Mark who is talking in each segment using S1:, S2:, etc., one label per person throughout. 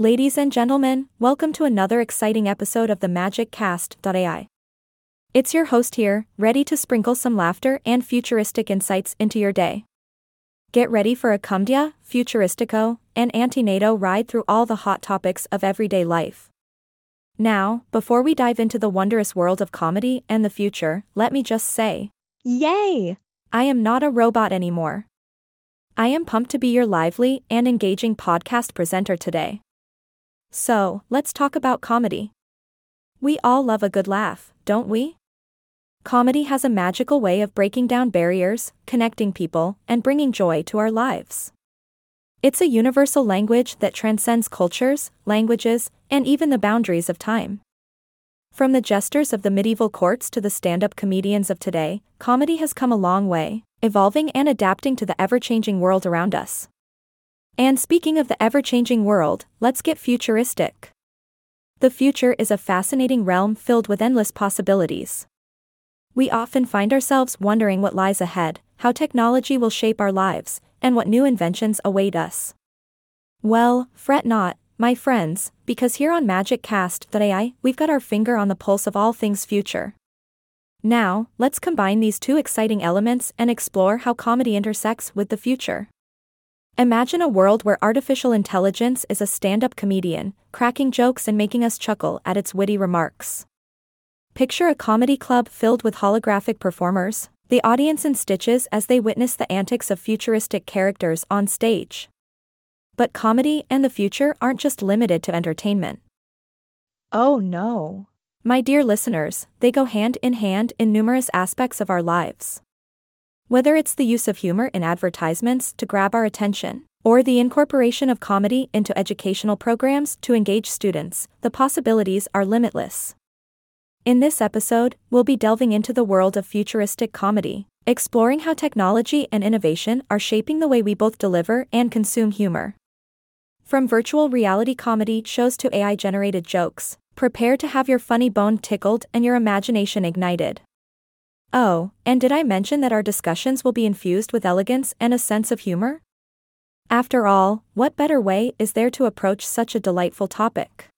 S1: Ladies and gentlemen, welcome to another exciting episode of the Magic Cast.ai. It's your host here, ready to sprinkle some laughter and futuristic insights into your day. Get ready for a Comedia, Futuristico, and Antenado ride through all the hot topics of everyday life. Now, before we dive into the wondrous world of comedy and the future, let me just say,
S2: Yay!
S1: I am not a robot anymore. I am pumped to be your lively and engaging podcast presenter today. So, let's talk about comedy. We all love a good laugh, don't we? Comedy has a magical way of breaking down barriers, connecting people, and bringing joy to our lives. It's a universal language that transcends cultures, languages, and even the boundaries of time. From the jesters of the medieval courts to the stand up comedians of today, comedy has come a long way, evolving and adapting to the ever changing world around us. And speaking of the ever changing world, let's get futuristic. The future is a fascinating realm filled with endless possibilities. We often find ourselves wondering what lies ahead, how technology will shape our lives, and what new inventions await us. Well, fret not, my friends, because here on Magic Cast.ai, we've got our finger on the pulse of all things future. Now, let's combine these two exciting elements and explore how comedy intersects with the future. Imagine a world where artificial intelligence is a stand up comedian, cracking jokes and making us chuckle at its witty remarks. Picture a comedy club filled with holographic performers, the audience in stitches as they witness the antics of futuristic characters on stage. But comedy and the future aren't just limited to entertainment.
S2: Oh no.
S1: My dear listeners, they go hand in hand in numerous aspects of our lives. Whether it's the use of humor in advertisements to grab our attention, or the incorporation of comedy into educational programs to engage students, the possibilities are limitless. In this episode, we'll be delving into the world of futuristic comedy, exploring how technology and innovation are shaping the way we both deliver and consume humor. From virtual reality comedy shows to AI generated jokes, prepare to have your funny bone tickled and your imagination ignited. Oh, and did I mention that our discussions will be infused with elegance and a sense of humor? After all, what better way is there to approach such a delightful topic?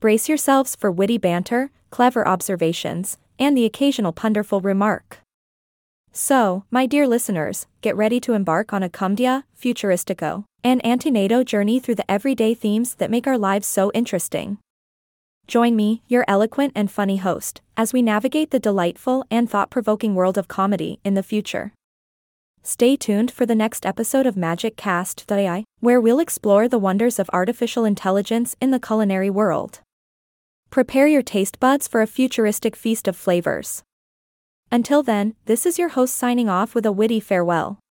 S1: Brace yourselves for witty banter, clever observations, and the occasional punderful remark. So, my dear listeners, get ready to embark on a Comedia, Futuristico, and Antenado journey through the everyday themes that make our lives so interesting. Join me, your eloquent and funny host, as we navigate the delightful and thought provoking world of comedy in the future. Stay tuned for the next episode of Magic Cast.ai, where we'll explore the wonders of artificial intelligence in the culinary world. Prepare your taste buds for a futuristic feast of flavors. Until then, this is your host signing off with a witty farewell.